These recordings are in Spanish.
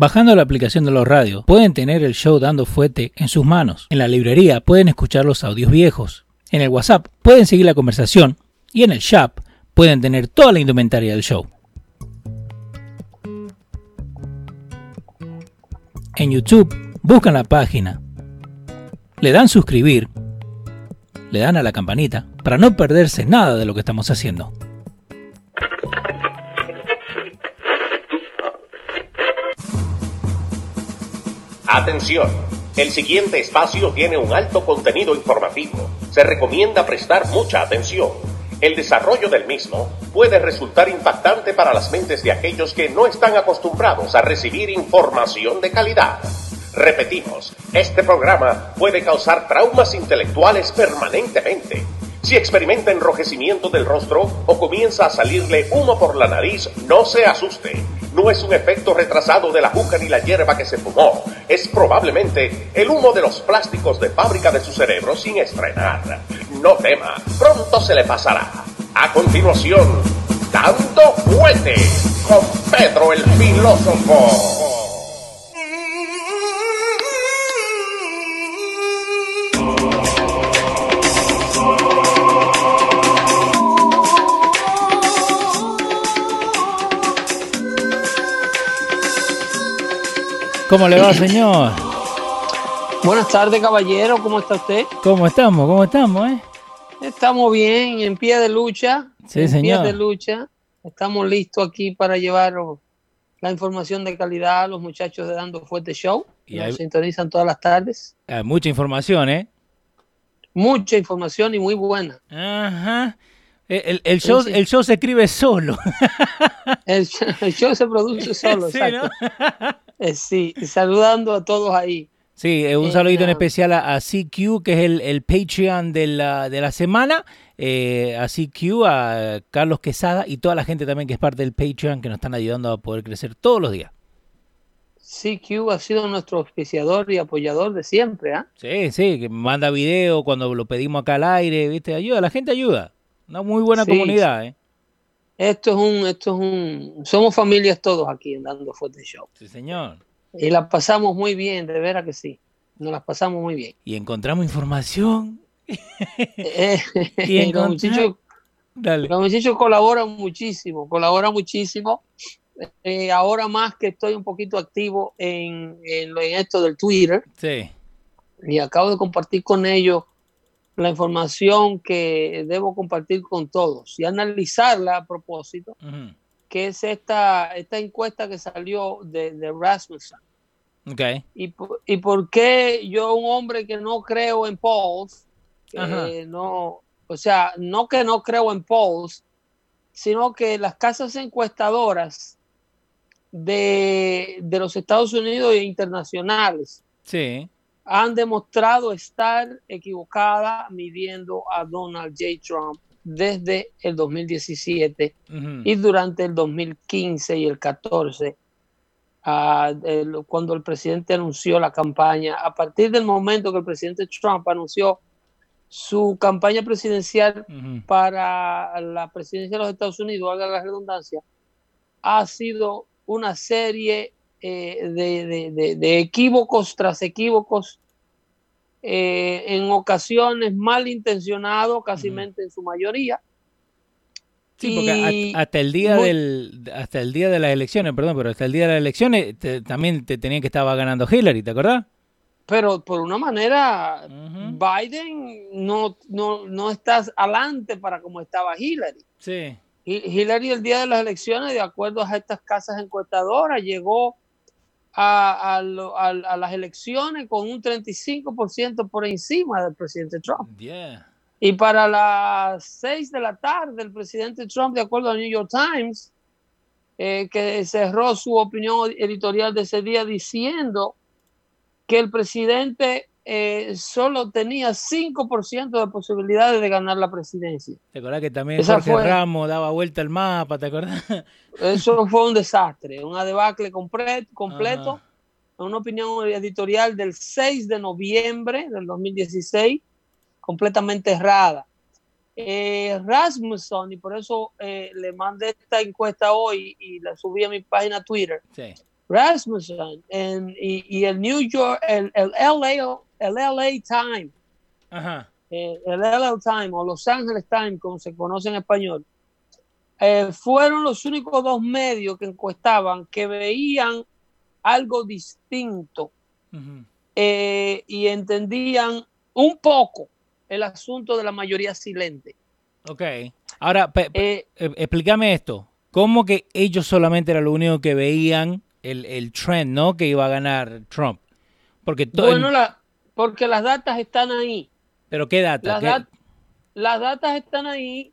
Bajando la aplicación de los radios, pueden tener el show dando fuete en sus manos. En la librería pueden escuchar los audios viejos. En el WhatsApp pueden seguir la conversación. Y en el shop pueden tener toda la indumentaria del show. En YouTube buscan la página, le dan suscribir, le dan a la campanita para no perderse nada de lo que estamos haciendo. Atención, el siguiente espacio tiene un alto contenido informativo. Se recomienda prestar mucha atención. El desarrollo del mismo puede resultar impactante para las mentes de aquellos que no están acostumbrados a recibir información de calidad. Repetimos, este programa puede causar traumas intelectuales permanentemente. Si experimenta enrojecimiento del rostro o comienza a salirle humo por la nariz, no se asuste no es un efecto retrasado de la juca ni la hierba que se fumó, es probablemente el humo de los plásticos de fábrica de su cerebro sin estrenar. No tema, pronto se le pasará. A continuación, Dando Fuete con Pedro el Filósofo. ¿Cómo le va, señor? Buenas tardes, caballero. ¿Cómo está usted? ¿Cómo estamos? ¿Cómo estamos, eh? Estamos bien, en pie de lucha. Sí, en señor. pie de lucha. Estamos listos aquí para llevar la información de calidad a los muchachos de Dando Fuerte Show. Y Nos hay- sintonizan todas las tardes. Ah, mucha información, ¿eh? Mucha información y muy buena. Ajá. El, show, Sí, sí. el show se escribe solo. El, show- el show se produce solo, Sí, exacto. ¿no? Eh, sí, y saludando a todos ahí. Sí, eh, un Eh, saludito en especial a, a CQ, que es el, el Patreon de la, de la semana. eh, a CQ, a Carlos Quesada y toda la gente también que es parte del Patreon que nos están ayudando a poder crecer todos los días. CQ ha sido nuestro auspiciador y apoyador de siempre, ¿ah? Sí, sí, que manda video cuando lo pedimos acá al aire, ¿viste? Ayuda, la gente ayuda. Una muy buena Sí, comunidad, ¿eh? Esto es un, esto es un, somos familias todos aquí en Dando Fuerte Show. Sí, señor. Y la pasamos muy bien, de veras que sí. Nos las pasamos muy bien. Y encontramos información. Y los, encontrar- muchachos, los muchachos colaboran muchísimo, colaboran muchísimo. Eh, ahora más que estoy un poquito activo en, en esto del Twitter Sí. y acabo de compartir con ellos la información que debo compartir con todos y analizarla a propósito, que es esta, esta encuesta que salió de, de Rasmussen. Ok. ¿Y, por- ¿Y por qué yo, un hombre que no creo en polls, no, o sea, no que no creo en polls, sino que las casas encuestadoras de, de los Estados Unidos e internacionales Sí. Han demostrado estar equivocada midiendo a Donald J. Trump desde el 2017 Ujú. y durante el 2015 y el 14, ah, el- cuando el presidente anunció la campaña, a partir del momento que el presidente Trump anunció su campaña presidencial para la presidencia de los Estados Unidos, haga la redundancia, ha sido una serie eh, de, de- de- de equívocos tras equívocos, eh, en ocasiones malintencionados, casi en su mayoría. Sí, porque hasta el día muy- del hasta el día de las elecciones, perdón, pero hasta el día de las elecciones te- también te tenían que estaba ganando Hillary, ¿te acordás? pero por una manera. Biden no, no, no está adelante para como estaba Hillary. Sí. Hi- Hillary el día de las elecciones, de acuerdo a estas casas encuestadoras, llegó a, a lo- a- a las elecciones con un 35% por encima del presidente Trump. Yeah. Y para las 6 de la tarde, el presidente Trump, de acuerdo al New York Times, eh, que cerró su opinión editorial de ese día diciendo que el presidente eh, solo tenía 5% de posibilidades de ganar la presidencia. ¿Te acordás que también Esa Jorge fue- Ramos daba vuelta al mapa, ¿te acordás? Eso fue un desastre, una debacle completo. Una opinión editorial del 6 de noviembre del 2016, completamente errada. Eh, Rasmussen, y por eso eh, le mandé esta encuesta hoy y la subí a mi página Twitter, Sí. Rasmussen en, y, y el New York, el, el LA, el LA Times, Ajá. eh, el LA Times o Los Angeles Times, como se conoce en español, eh, fueron los únicos dos medios que encuestaban que veían algo distinto eh, y entendían un poco el asunto de la mayoría silente. Ok. Ahora, explícame esto. ¿Cómo que ellos solamente era lo único que veían el, el trend, ¿no? Que iba a ganar Trump. Porque todo. bueno, la- porque las datas están ahí. pero qué data. Las, ¿Qué- dat- las datas están ahí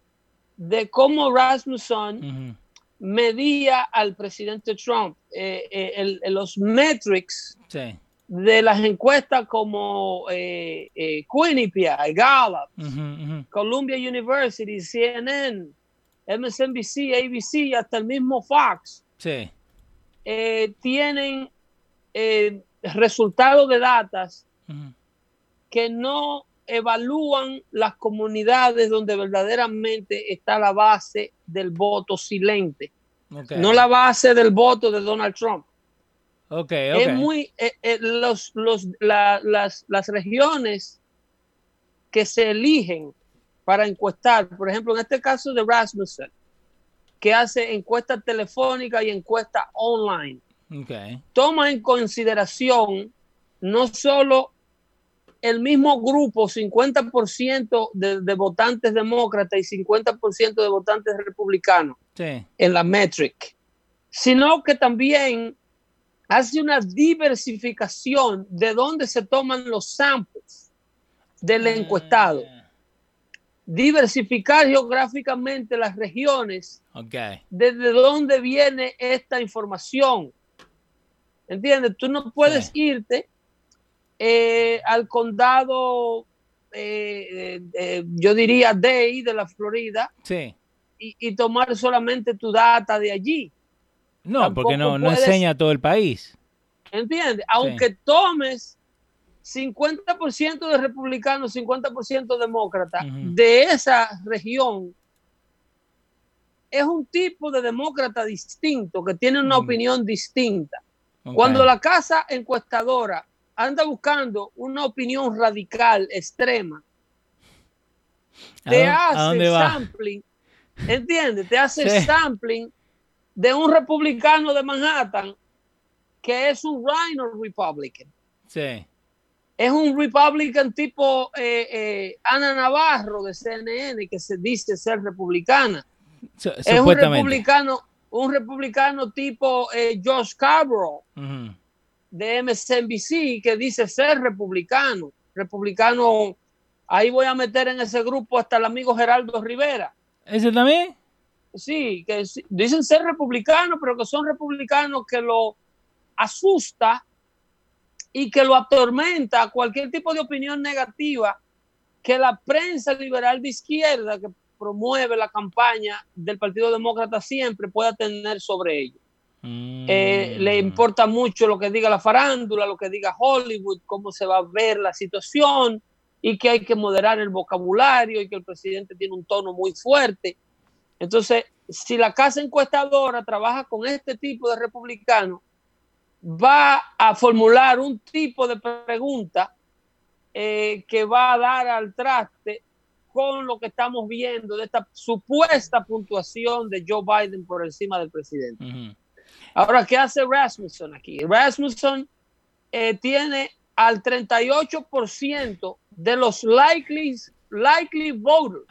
de cómo Rasmussen Ujú. medía al presidente Trump. Eh, eh, el- los metrics Sí. de las encuestas como eh, eh, Quinnipiac, Gallup, Ujú, ujú. Columbia University, CNN, MSNBC, ABC y hasta el mismo Fox Sí. Eh, tienen eh, resultados de datas Ujú. que no evalúan las comunidades donde verdaderamente está la base del voto silente, no la base del voto de Donald Trump. Ok, ok. Es muy eh, eh, los, los, la- las, las regiones que se eligen para encuestar, por ejemplo, en este caso de Rasmussen, que hace encuestas telefónicas y encuestas online, toma en consideración no solo el mismo grupo, 50% de, de votantes demócratas y 50% de votantes republicanos Sí. en la metric, sino que también hace una diversificación de dónde se toman los samples del encuestado. Diversificar geográficamente las regiones Ok. desde dónde viene esta información. ¿Entiendes? Tú no puedes irte eh, al condado, eh, eh, eh, yo diría Day de la Florida, Sí. y, y tomar solamente tu data de allí. No, Tampoco porque no, no puedes- enseña a todo el país. ¿Entiendes? Aunque tomes 50% de republicanos, 50% demócratas Ujú. de esa región, es un tipo de demócrata distinto, que tiene una Ujú. opinión distinta. Cuando la casa encuestadora anda buscando una opinión radical, extrema, ¿A te hace sampling, ¿entiendes? Te hace Sí. sampling de un republicano de Manhattan que es un Rhino Republican. Sí. Es un Republican tipo eh, eh, Ana Navarro de CNN que se dice ser republicana. Es un republicano, un republicano tipo eh, Josh Scarborough Ujú. de MSNBC que dice ser republicano. Republicano, ahí voy a meter en ese grupo hasta el amigo Geraldo Rivera. ¿Ese también? Sí, que dicen ser republicanos, pero que son republicanos que lo asusta y que lo atormenta cualquier tipo de opinión negativa que la prensa liberal de izquierda que promueve la campaña del Partido Demócrata siempre pueda tener sobre ellos. Eh, le Mm. importa mucho lo que diga la farándula, lo que diga Hollywood, cómo se va a ver la situación y que hay que moderar el vocabulario y que el presidente tiene un tono muy fuerte. Entonces, si la casa encuestadora trabaja con este tipo de republicanos, va a formular un tipo de pregunta eh, que va a dar al traste con lo que estamos viendo de esta supuesta puntuación de Joe Biden por encima del presidente. Ahora, ¿qué hace Rasmussen aquí? Rasmussen eh, tiene al 38% de los likely, likely voters.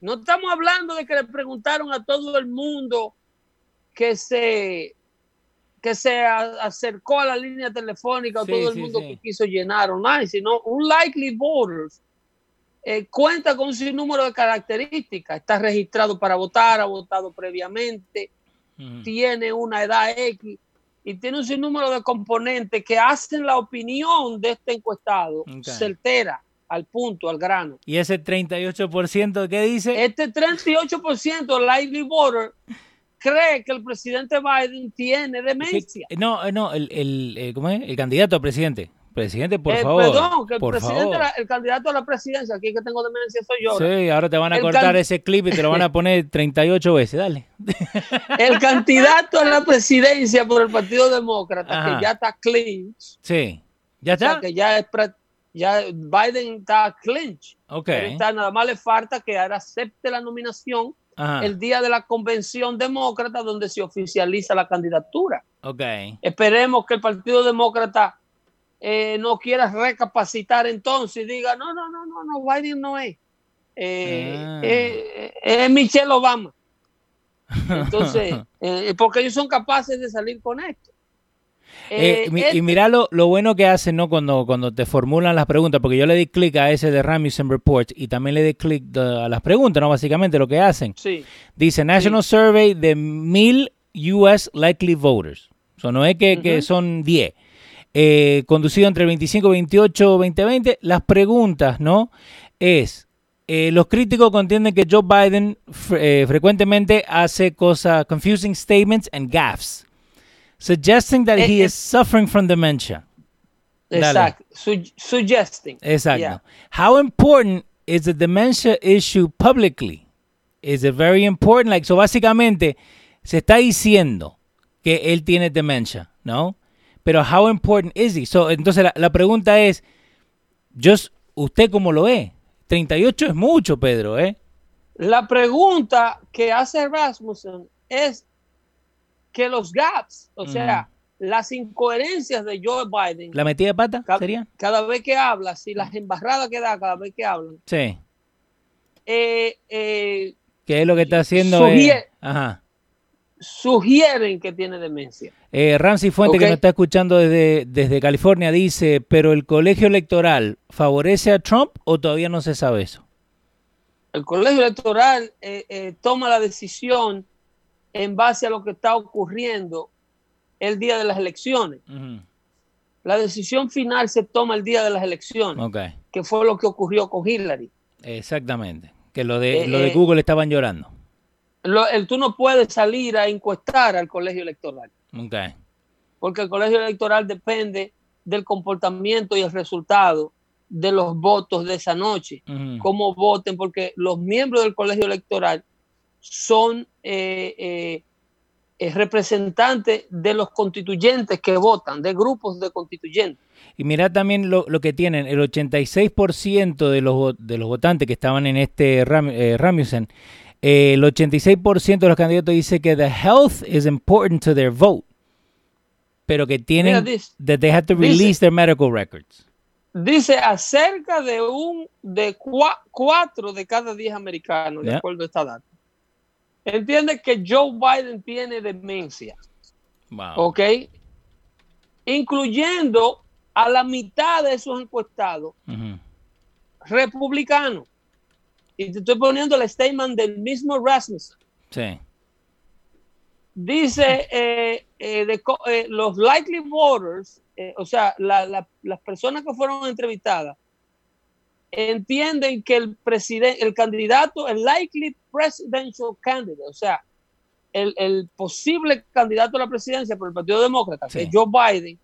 No estamos hablando de que le preguntaron a todo el mundo que se, que se a- acercó a la línea telefónica o Sí, todo el sí, mundo sí. que quiso llenar online, sino un likely voters eh, cuenta con un sinnúmero de características. Está registrado para votar, ha votado previamente, tiene una edad X y tiene un sinnúmero de componentes que hacen la opinión de este encuestado Ok. certera, al punto, al grano. ¿Y ese 38% qué dice? Este 38% likely voter cree que el presidente Biden tiene demencia. ¿Qué- No, eh, no, el, el, eh, ¿cómo es? El candidato a presidente. Presidente, por Eh, favor. Perdón, que el, por favor. el candidato a la presidencia, aquí que tengo demencia soy yo. Sí, ahora te van a El cortar ese clip y te lo van a poner 38 veces. Dale. El candidato a la presidencia por el Partido Demócrata, Ajá. que ya está clinch, Sí. ¿Ya o sea, está? que ya es ya Biden está clinch. Ok. Está- nada más le falta que ahora acepte la nominación Ajá. el día de la convención demócrata donde se oficializa la candidatura. Ok. Esperemos que el Partido Demócrata eh, no quiera recapacitar entonces y diga, no, no, no, no, no, Biden no es. Eh, Ah. eh, es Michelle Obama. Entonces, porque ellos son capaces de salir con esto. Eh, Eh, este- y mira lo, lo bueno que hacen ¿no? cuando, cuando te formulan las preguntas, porque yo le di clic a ese de Rasmussen Report y también le di clic a las preguntas, ¿no? Básicamente lo que hacen. sí, Dice National Survey de mil US likely voters. O sea, no es que, que son 10. Eh, conducido entre el 25, 28, 2020. Las preguntas, ¿no? Es, eh, los críticos contienden que Joe Biden fre- eh, frecuentemente hace cosas, confusing statements and gaffes, suggesting that Eh, he eh. is suffering from dementia. Su- suggesting. Exacto. Yeah. How important is the dementia issue publicly? Is it very important? Like, so básicamente se está diciendo que él tiene demencia, ¿no? Pero how important is he? So, entonces la, la pregunta es, yo, ¿usted cómo lo ve? 38 es mucho, Pedro, ¿eh? La pregunta que hace Rasmussen es que los gaps, o sea, las incoherencias de Joe Biden, ¿La metida de pata Ca- sería? cada vez que habla, si las embarradas que da cada vez que hablan, Sí. eh, eh, ¿Qué es lo que está haciendo? Eh, ajá. sugieren que tiene demencia. Eh, Ramsey Fuente, que nos está escuchando desde, desde California, dice, pero el colegio electoral favorece a Trump o todavía no se sabe eso. El colegio electoral eh, eh, toma la decisión en base a lo que está ocurriendo el día de las elecciones. La decisión final se toma el día de las elecciones, que fue lo que ocurrió con Hillary. exactamente. Que lo de, Eh, lo de eh, Google estaban llorando. Lo- el, tú no puedes salir a encuestar al colegio electoral, porque el colegio electoral depende del comportamiento y el resultado de los votos de esa noche. Ujú. cómo voten, porque los miembros del colegio electoral son eh, eh, eh, representantes de los constituyentes que votan, de grupos de constituyentes. Y mira también lo, lo que tienen, el 86% de los, de los votantes que estaban en este Ram, eh, Rasmussen, eh, el 86% de los candidatos dice que the health is important to their vote, pero que tienen, that they have to dice- release their medical records. Dice acerca de un de cua- cuatro de cada diez americanos, de acuerdo a esta data. Entiende que Joe Biden tiene demencia, Wow. ¿ok? Incluyendo a la mitad de esos encuestados republicanos. Y te estoy poniendo el statement del mismo Rasmussen. Sí. Dice eh, eh, de eh, los likely voters, o sea, la- la- las personas que fueron entrevistadas, entienden que el presidente, el candidato, el likely presidential candidate, o sea, el, el posible candidato a la presidencia por el Partido Demócrata, que es Joe Biden,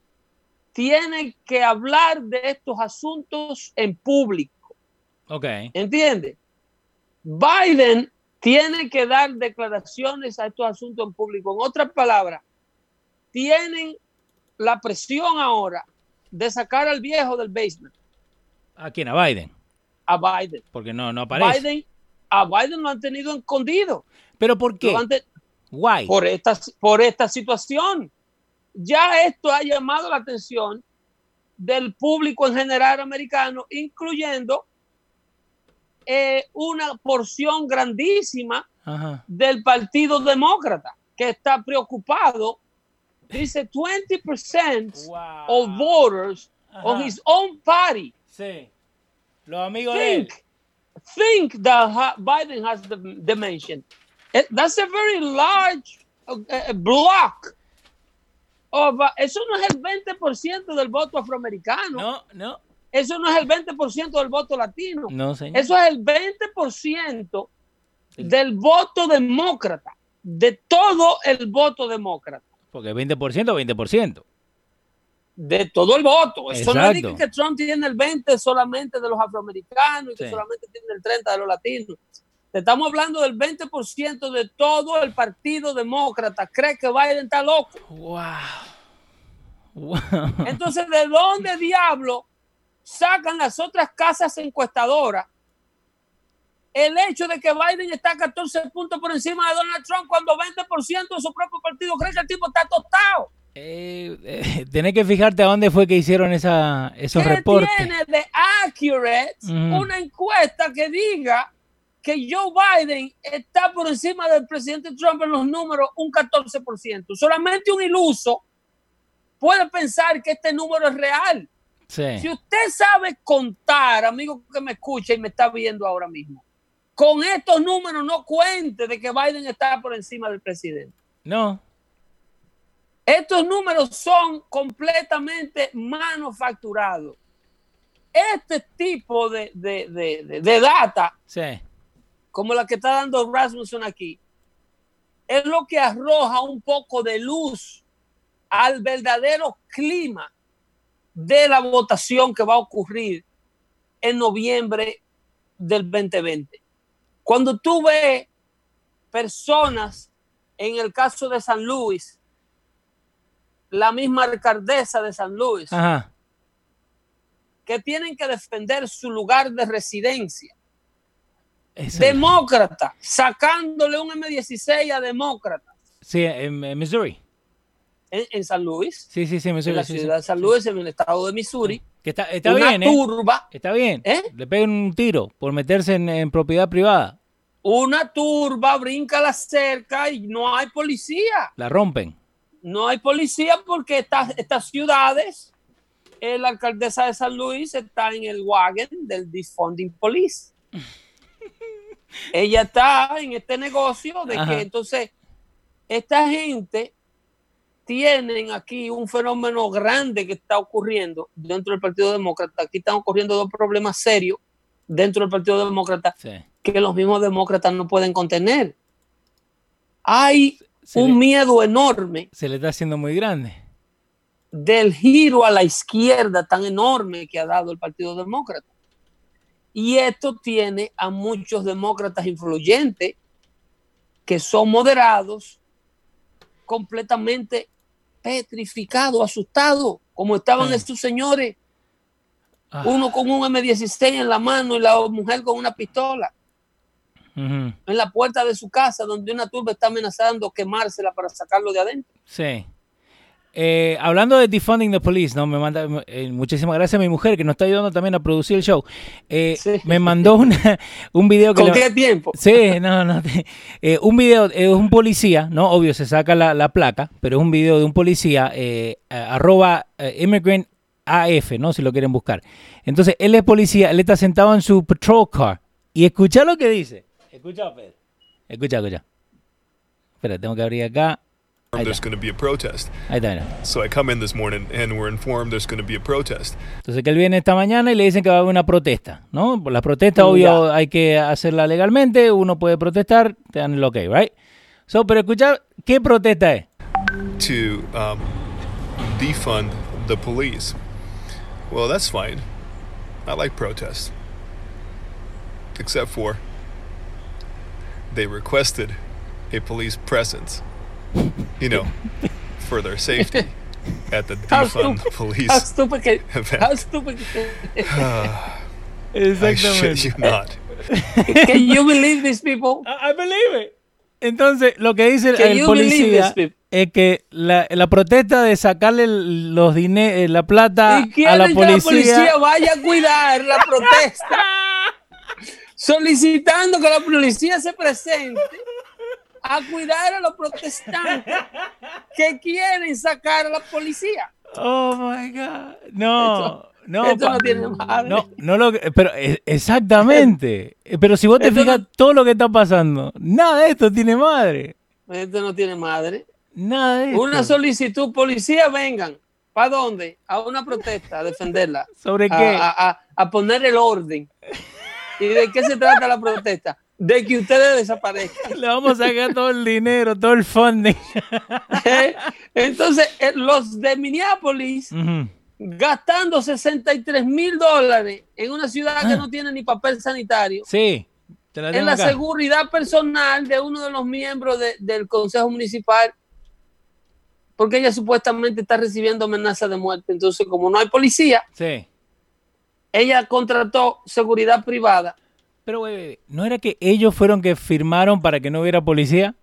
tiene que hablar de estos asuntos en público. Ok. ¿Entiende? Biden tiene que dar declaraciones a estos asuntos en público. En otras palabras, tienen la presión ahora de sacar al viejo del basement, ¿A quién? A Biden. A Biden. Porque no, no aparece. Biden a Biden lo han tenido escondido ¿Pero por qué? Why? por, esta, por esta situación. Ya esto ha llamado la atención del público en general americano, incluyendo eh, una porción grandísima Ajá. del Partido Demócrata, que está preocupado. Dice 20% Wow. of voters on Ajá. his own party Sí. Los amigos de él. think, think that ha- Biden has the dementia. Eh, That's a very large uh, uh, block. of, uh, eso no es el 20% del voto afroamericano. No, no. Eso no es el 20% del voto latino. No, señor. Eso es el 20% del voto demócrata, de todo el voto demócrata. Porque 20% 20%. De todo el voto. Eso no es que Trump tiene el 20 solamente de los afroamericanos y que Sí. solamente tiene el 30 de los latinos. Estamos hablando del 20% de todo el partido demócrata. Cree que Biden está loco. Wow. Wow. Entonces, ¿de dónde diablo sacan las otras casas encuestadoras el hecho de que Biden está 14 puntos por encima de Donald Trump cuando 20% de su propio partido cree que el tipo está tostado? Eh, eh, tenés que fijarte a dónde fue que hicieron esa, esos ¿Qué reportes. tiene de accurate una encuesta que diga que Joe Biden está por encima del presidente Trump en los números un 14%? Solamente un iluso puede pensar que este número es real. Sí. Si usted sabe contar, amigo que me escucha y me está viendo ahora mismo, con estos números no cuente de que Biden está por encima del presidente. No. Estos números son completamente manufacturados. Este tipo de, de- de- data, Sí. como la que está dando Rasmussen aquí, es lo que arroja un poco de luz al verdadero clima de la votación que va a ocurrir en noviembre del 2020. Cuando tú ves personas, en el caso de San Luis, la misma alcaldesa de San Luis, Ajá. que tienen que defender su lugar de residencia. Demócrata, sacándole un M16 a demócratas sí, en, en Missouri. en, en San Luis, Sí, sí, sí, en Missouri. la sí, sí. ciudad de San Luis, en el estado de Missouri. Que está, está una bien, ¿eh? turba, Está bien. ¿Eh? Le pegan un tiro por meterse en, en propiedad privada. una turba brinca la cerca y no hay policía. La rompen. No hay policía porque estas, estas ciudades, eh, la alcaldesa de San Luis está en el wagon del defunding police. Ella está en este negocio de Ajá. que entonces esta gente tienen aquí un fenómeno grande que está ocurriendo dentro del Partido Demócrata. Aquí están ocurriendo dos problemas serios dentro del Partido Demócrata Sí. que los mismos demócratas no pueden contener. Hay Se un le, miedo enorme se le está haciendo muy grande. del giro a la izquierda tan enorme que ha dado el Partido Demócrata. Y esto tiene a muchos demócratas influyentes que son moderados, completamente petrificados, asustados, como estaban Sí. estos señores, Ah, uno con un M16 en la mano y la mujer con una pistola en la puerta de su casa, donde una turba está amenazando quemársela para sacarlo de adentro. Sí. Eh, hablando de defunding the police, ¿no? Me manda, eh, muchísimas gracias a mi mujer que nos está ayudando también a producir el show. Eh, Sí. Me mandó una- un video que ¿Con le- qué tiempo? Sí, no, no. un video, es un policía, ¿no? Obvio, se saca la, la placa, pero es un video de un policía, arroba immigrant AF, ¿no? Si lo quieren buscar. Entonces, él es policía, él está sentado en su patrol car. Y escucha lo que dice. Escucha, Pedro. Escucha, escucha. Espera, tengo que abrir acá. Ahí there's going to be a protest. ahí está, mira. So I come in this morning and we're informed there's going to be a protest. Entonces que él viene esta mañana y le dicen que va a haber una protesta, ¿no? Por las protestas, obvio, Ya. hay que hacerla legalmente, uno puede protestar, te dan el ok, right? So, pero escuchar, ¿qué protesta es? to um, defund the police. Well, that's fine. I like protests. Except for they requested a police presence, you know, for their safety at the How defund stupid, police how stupid que, event. how stupid que- I shit you not. Can you believe these people? I, I believe it. Entonces, lo que dice el, Can el policía es que la, la protesta de sacarle los dine- eh, la plata Y a la quieren que la policía. policía vaya a cuidar la protesta, solicitando que la policía se presente a cuidar a los protestantes que quieren sacar a la policía. Oh my God. No, Esto- no. esto no tiene madre. No, no lo que- pero eh, exactamente. Pero si vos te Esto fijas no- todo lo que está pasando, nada de esto tiene madre. Esto no tiene madre. Nada de esto. Una solicitud, policía vengan. ¿Para dónde? A una protesta, a defenderla. ¿Sobre qué? a- a- a poner el orden. ¿Y de qué se trata la protesta? de que ustedes desaparezcan. Le vamos a sacar todo el dinero, todo el funding. Entonces, eh, los de Minneapolis gastando 63 mil dólares en una ciudad que ah. no tiene ni papel sanitario. Sí. en la seguridad personal de uno de los miembros del Consejo Municipal, porque ella supuestamente está recibiendo amenazas de muerte. Entonces, como no hay policía, sí. Ella contrató seguridad privada. Pero, ¿no era que ellos fueron que firmaron para que no hubiera policía?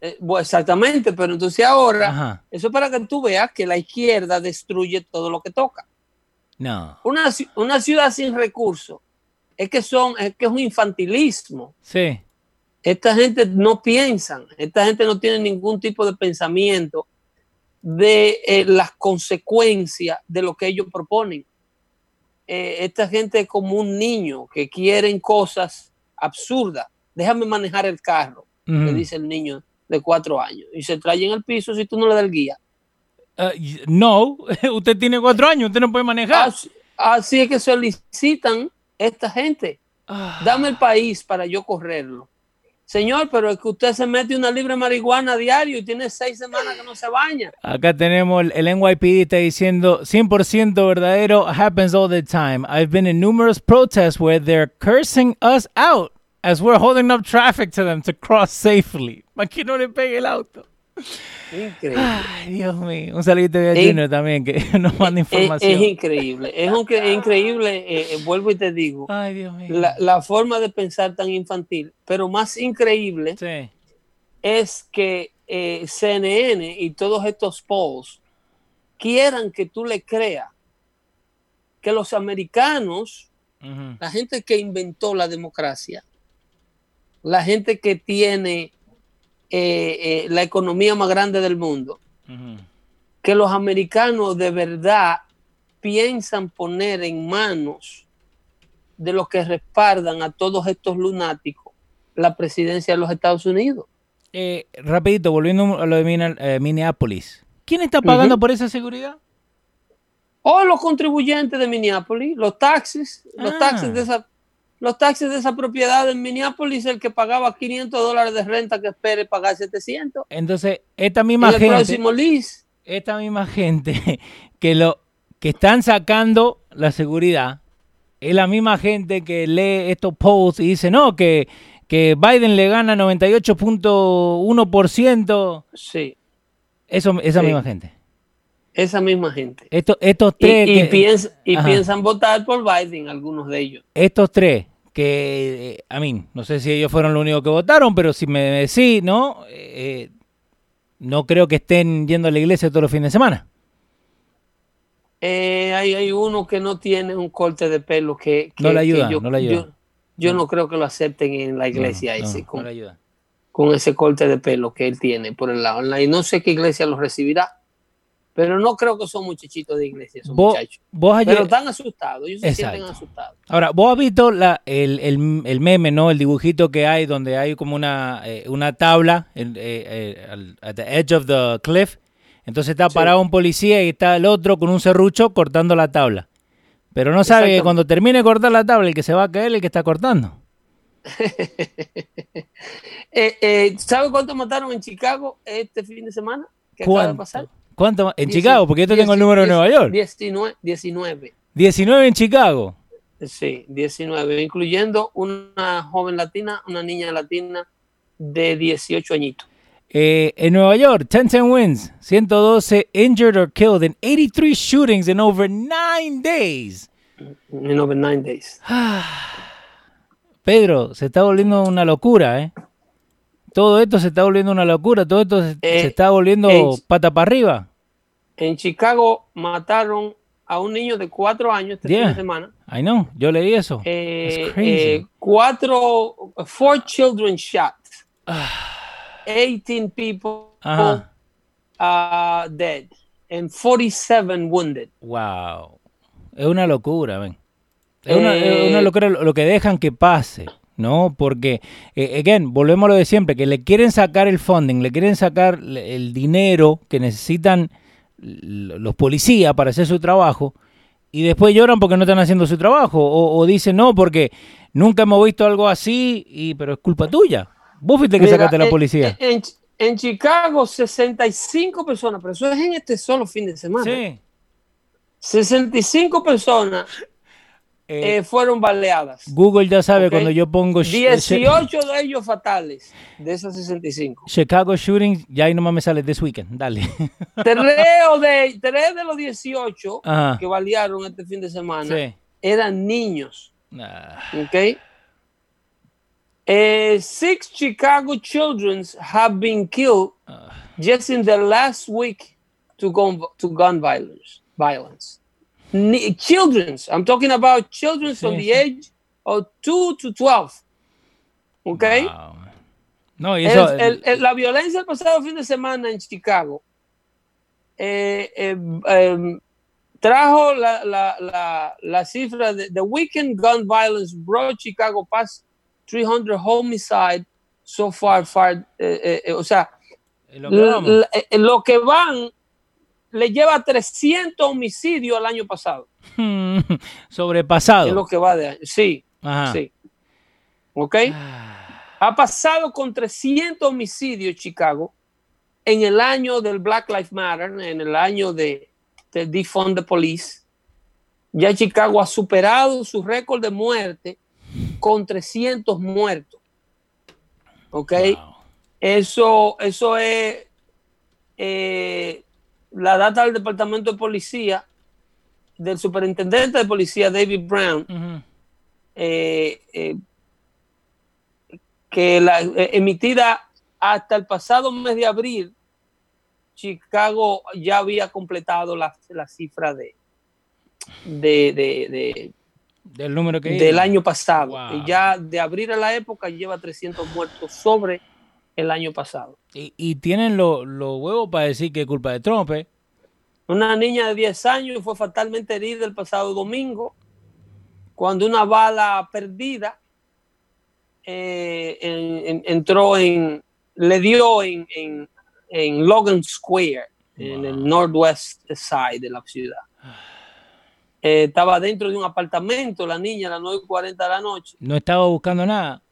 Eh, exactamente, pero entonces ahora, eso es para que tú veas que la izquierda destruye todo lo que toca. No. Una, una ciudad sin recursos es que son, es que es un infantilismo. Sí. Esta gente no piensa, esta gente no tiene ningún tipo de pensamiento de eh, las consecuencias de lo que ellos proponen. Eh, esta gente es como un niño que quieren cosas absurdas. Déjame manejar el carro, le dice el niño de cuatro años y se trae en el piso si tú no le das el guía. Uh, no, usted tiene cuatro años, usted no puede manejar. Así, es que solicitan esta gente. Ah. Dame el país para yo correrlo. Señor, pero es que usted se mete una libre marihuana diario y tiene seis semanas que no se baña. Acá tenemos el NYPD está diciendo 100% verdadero, happens all the time. I've been in numerous protests where they're cursing us out as we're holding up traffic to them to cross safely. Para que no le pegue el auto. Increíble. Ay, Dios mío. Un saludito a Junior también que nos manda información. Es, increíble. Es, un, increíble, eh, eh, vuelvo y te digo, Ay, Dios mío. La, forma de pensar tan infantil. Pero más increíble es que eh, CNN y todos estos polls quieran que tú le creas que los americanos, la gente que inventó la democracia, la gente que tiene eh, eh, la economía más grande del mundo, que los americanos de verdad piensan poner en manos de los que respaldan a todos estos lunáticos la presidencia de los Estados Unidos. Eh, rapidito, volviendo a lo de Minneapolis. ¿Quién está pagando por esa seguridad? O los contribuyentes de Minneapolis, los taxis, los ah. taxis de esa los taxis de esa propiedad en Minneapolis, el que pagaba 500 dólares de renta que espere pagar 700. Entonces, esta misma gente. próximo Esta misma gente que, lo, que están sacando la seguridad es la misma gente que lee estos posts y dice, no, que, que Biden le gana 98.1%. Sí. Eso, esa misma gente. Esa misma gente. estos tres. Y, y piensan votar por Biden, algunos de ellos. Estos tres, que, a mí, no sé si ellos fueron los únicos que votaron, pero si me decís, ¿no? Eh, no creo que estén yendo a la iglesia todos los fines de semana. Eh, hay, uno que no tiene un corte de pelo que... no le ayuda, yo, no le ayuda. Yo, no. creo que lo acepten en la iglesia ese, con, con, ese corte de pelo que él tiene por el lado. Y no sé qué iglesia lo recibirá pero no creo que son muchachitos de iglesia, son muchachos. pero están asustados, ellos se sienten asustados. Ahora, vos has visto la, el, el, el, meme, ¿no? El dibujito que hay donde hay como una, eh, una tabla eh, eh, at the edge of the cliff. Entonces está parado un policía y está el otro con un serrucho cortando la tabla. Pero no sabe que cuando termine de cortar la tabla, el que se va a caer es el que está cortando. ¿Sabe cuánto mataron en Chicago este fin de semana? ¿Qué acaba de pasar? ¿Cuánto En Chicago, porque yo tengo el número de Nueva York. 19. 19. 19 en Chicago. Sí, 19, incluyendo una joven latina, una niña latina de 18 añitos. Eh, en Nueva York, 10-10 wins, 112 injured or killed in 83 shootings in over 9 days. In over 9 days. Pedro, se está volviendo una locura, ¿eh? Todo esto se está volviendo una locura, todo esto se, eh, está volviendo pata para arriba. En Chicago mataron a un niño de cuatro años esta fin de semana. I know, yo leí eso. Eh, eh, cuatro, four children shot. 18 people uh, dead and 47 wounded. Wow. Es una locura, ven. Es una, es una locura lo que dejan que pase. ¿No? Porque, eh, again, volvemos a lo de siempre, que le quieren sacar el funding, le quieren sacar el dinero que necesitan los policías para hacer su trabajo y después lloran porque no están haciendo su trabajo o, dicen no porque nunca hemos visto algo así, y, pero es culpa tuya. Vos fuiste que sacaste a la policía. En, en, Chicago, 65 personas, pero eso es en este solo fin de semana. Sí. 65 personas eh, eh, fueron baleadas. Google ya sabe cuando yo pongo 18 de ellos fatales de esas 65. Chicago shooting, ya ahí nomás me sale this weekend. Dale. Tres de, tres de los 18 que balearon este fin de semana eran niños. Ok. Uh, six Chicago children have been killed uh. just in the last week to gun, to gun violence. violence. Children's, I'm talking about children sí, from the age of 2 to 12. ¿Ok? Wow. No, y eso, el, el, la violencia el pasado fin de semana en Chicago eh, eh, eh, trajo la, la, la, la, cifra de the weekend gun violence brought Chicago past 300 homicide so far, far eh, eh, o sea, lo que, lo que van le lleva 300 homicidios al año pasado. Sobrepasado. Es lo que va de año. Sí, sí. ¿Ok? Ha pasado con 300 homicidios Chicago en el año del Black Lives Matter, en el año de, de Defund the Police. Ya Chicago ha superado su récord de muerte con 300 muertos. ¿Ok? Eso, eso es eh, la data del Departamento de Policía, del superintendente de policía David Brown, eh, eh, que la eh, emitida hasta el pasado mes de abril, Chicago ya había completado la, cifra de, de, del número que del año pasado. Ya de abril a la época lleva 300 muertos sobre el año pasado. Y, tienen los lo huevos para decir que es culpa de Trump. ¿eh? Una niña de 10 años fue fatalmente herida el pasado domingo cuando una bala perdida eh, entró en, le dio en, en, Logan Square, en el northwest side de la ciudad. Eh, estaba dentro de un apartamento la niña a las 9.40 de la noche. No estaba buscando nada.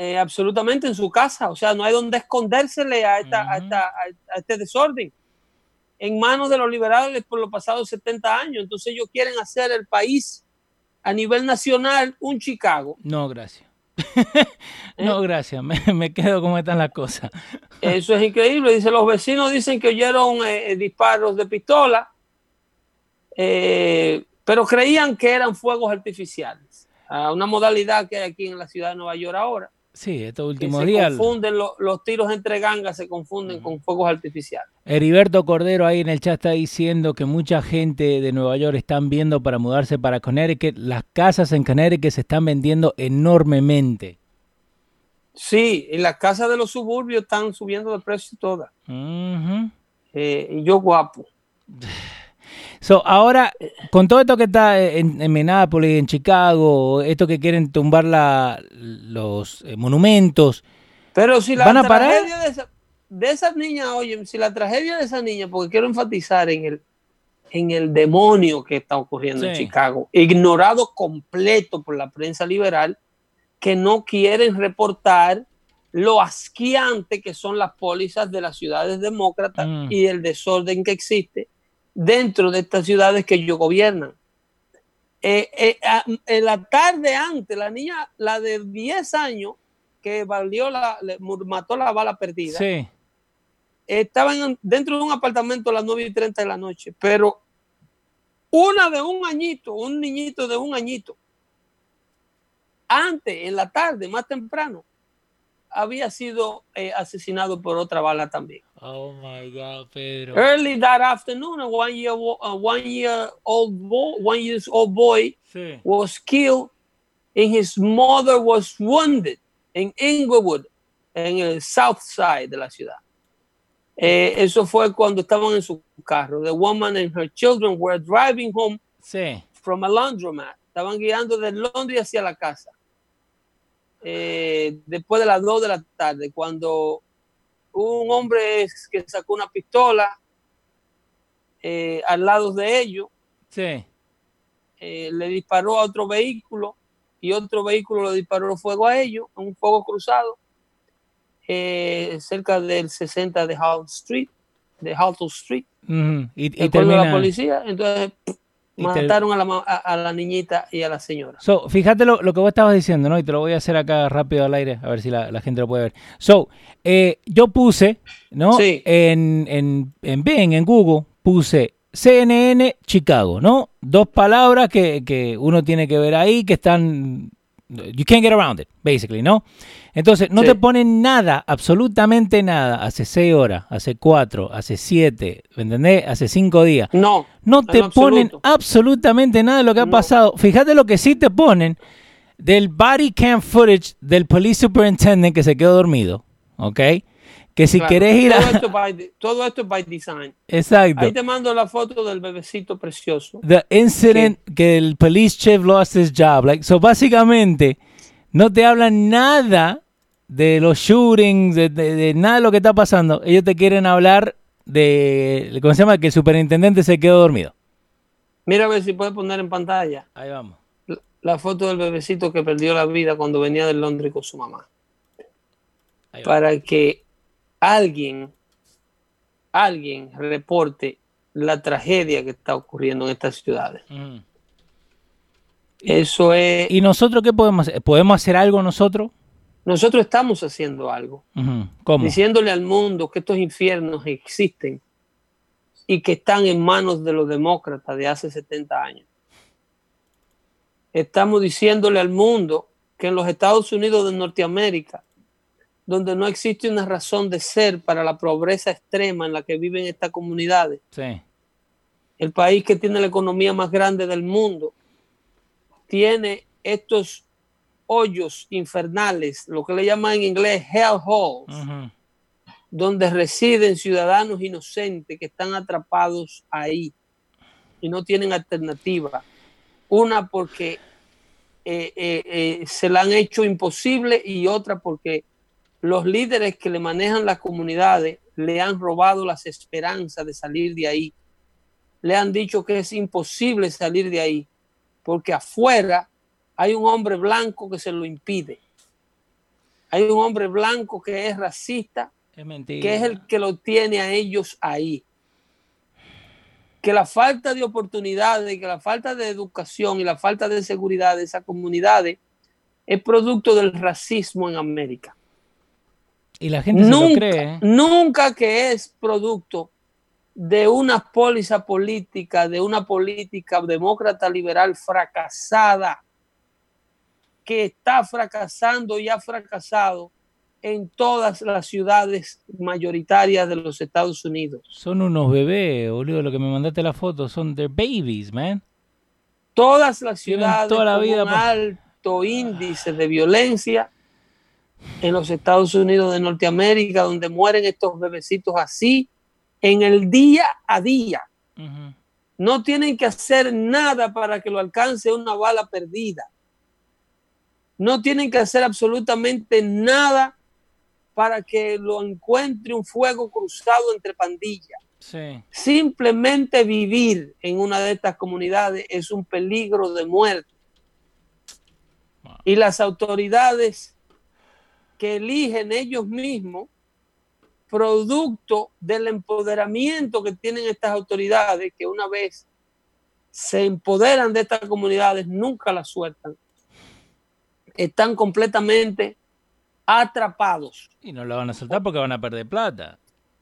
Eh, absolutamente en su casa, o sea, no hay donde escondérsele a, esta, a, este desorden en manos de los liberales por los pasados 70 años. Entonces ellos quieren hacer el país a nivel nacional un Chicago. No, gracias. no, ¿Eh? gracias. Me, quedo como están las cosas. Eso es increíble. Dice, los vecinos dicen que oyeron eh, disparos de pistola, pero creían que eran fuegos artificiales. una modalidad que hay aquí en la ciudad de Nueva York ahora. Sí, estos últimos días. Se confunden los tiros entre gangas, se confunden con fuegos artificiales. Heriberto Cordero ahí en el chat está diciendo que mucha gente de Nueva York están viendo para mudarse para Connecticut. Las casas en Connecticut se están vendiendo enormemente. Sí, y las casas de los suburbios están subiendo de precio todas. Eh, y yo guapo. So, ahora, con todo esto que está en, en Minneapolis, en Chicago, esto que quieren tumbar la, los eh, monumentos, pero si la ¿van a parar? De, esas niñas, oye, si la tragedia de esa niña, porque quiero enfatizar en el, en el demonio que está ocurriendo en Chicago, ignorado completo por la prensa liberal, que no quieren reportar lo asquiante que son las pólizas de las ciudades demócratas mm. y el desorden que existe dentro de estas ciudades que ellos gobiernan. Eh, eh, en la tarde antes, la niña, la de 10 años, que valió la, mató la bala perdida, sí. estaban dentro de un apartamento a las 9 y 30 de la noche, pero una de un añito, un niñito de un añito, antes, en la tarde, más temprano, había sido eh, asesinado por otra bala también. Oh my God, Pedro. Early that afternoon, a one year, a one year old boy, one years old boy sí. was killed, and his mother was wounded in Inglewood, en el south side de la ciudad. Eh, eso fue cuando estaban en su carro. The woman and her children were driving home sí. from a laundromat. Estaban guiando del laundry hacia la casa. Eh, después de las 2 de la tarde, cuando un hombre que sacó una pistola eh, al lado de ellos, sí. Eh, le disparó a otro vehículo y otro vehículo le disparó fuego a ellos, un fuego cruzado, cerca del 60 de Hall Street, de Halton Street. y, y termina... la policía, entonces mataron a, la, a, la, niñita y a la señora. So, fíjate lo, lo, que vos estabas diciendo, ¿no? Y te lo voy a hacer acá rápido al aire, a ver si la, la gente lo puede ver. So, eh, yo puse, ¿no? Sí. En, en, en Bing, en Google, puse CNN Chicago, ¿no? Dos palabras que, que uno tiene que ver ahí que están You can't get around it, basically, ¿no? Entonces, no te ponen nada, absolutamente nada, hace seis horas, hace cuatro, hace siete, ¿me entendés? Hace cinco días. No. No te ponen absolutamente nada de lo que ha pasado. Fíjate lo que sí te ponen del body cam footage del police superintendent que se quedó dormido, ¿ok? Que si querés ir a... Todo esto, es by design. Exacto. Ahí te mando la foto del bebecito precioso. The incident que el police chief lost his job. Like, so básicamente, no te hablan nada de los shootings, de, nada de lo que está pasando. Ellos te quieren hablar de, ¿cómo se llama? Que el superintendente se quedó dormido. Mira a ver si puedes poner en pantalla. Ahí vamos. La, foto del bebecito que perdió la vida cuando venía de Londres con su mamá. Para que alguien, alguien reporte la tragedia que está ocurriendo en estas ciudades. Eso es. ¿Y nosotros qué podemos hacer? ¿Podemos hacer algo nosotros? Nosotros estamos haciendo algo. ¿Cómo? Diciéndole al mundo que estos infiernos existen y que están en manos de los demócratas de hace 70 años. Estamos diciéndole al mundo que en los Estados Unidos de Norteamérica donde no existe una razón de ser para la pobreza extrema en la que viven estas comunidades. Sí. El país que tiene la economía más grande del mundo tiene estos hoyos infernales, lo que le llaman en inglés hell holes, donde residen ciudadanos inocentes que están atrapados ahí y no tienen alternativa. Una porque eh, eh, eh, se la han hecho imposible y otra porque los líderes que le manejan las comunidades le han robado las esperanzas de salir de ahí. Le han dicho que es imposible salir de ahí, porque afuera hay un hombre blanco que se lo impide. Hay un hombre blanco que es racista, que es el que lo tiene a ellos ahí. Que la falta de oportunidades, que la falta de educación y la falta de seguridad de esas comunidades es producto del racismo en América. Y la gente nunca, se lo cree. ¿eh? Nunca que es producto de una póliza política, de una política demócrata liberal fracasada, que está fracasando y ha fracasado en todas las ciudades mayoritarias de los Estados Unidos. Son unos bebés, boludo, lo que me mandaste la foto, son de babies, man. Todas las ciudades con un alto índice de violencia en los Estados Unidos de Norteamérica, donde mueren estos bebecitos así en el día a día. No tienen que hacer nada para que lo alcance una bala perdida. No tienen que hacer absolutamente nada para que lo encuentre un fuego cruzado entre pandillas. Simplemente vivir en una de estas comunidades es un peligro de muerte. Y las autoridades que eligen ellos mismos, producto del empoderamiento que tienen estas autoridades, que una vez se empoderan de estas comunidades, nunca las sueltan. Están completamente atrapados. Y no la van a soltar porque van a perder plata.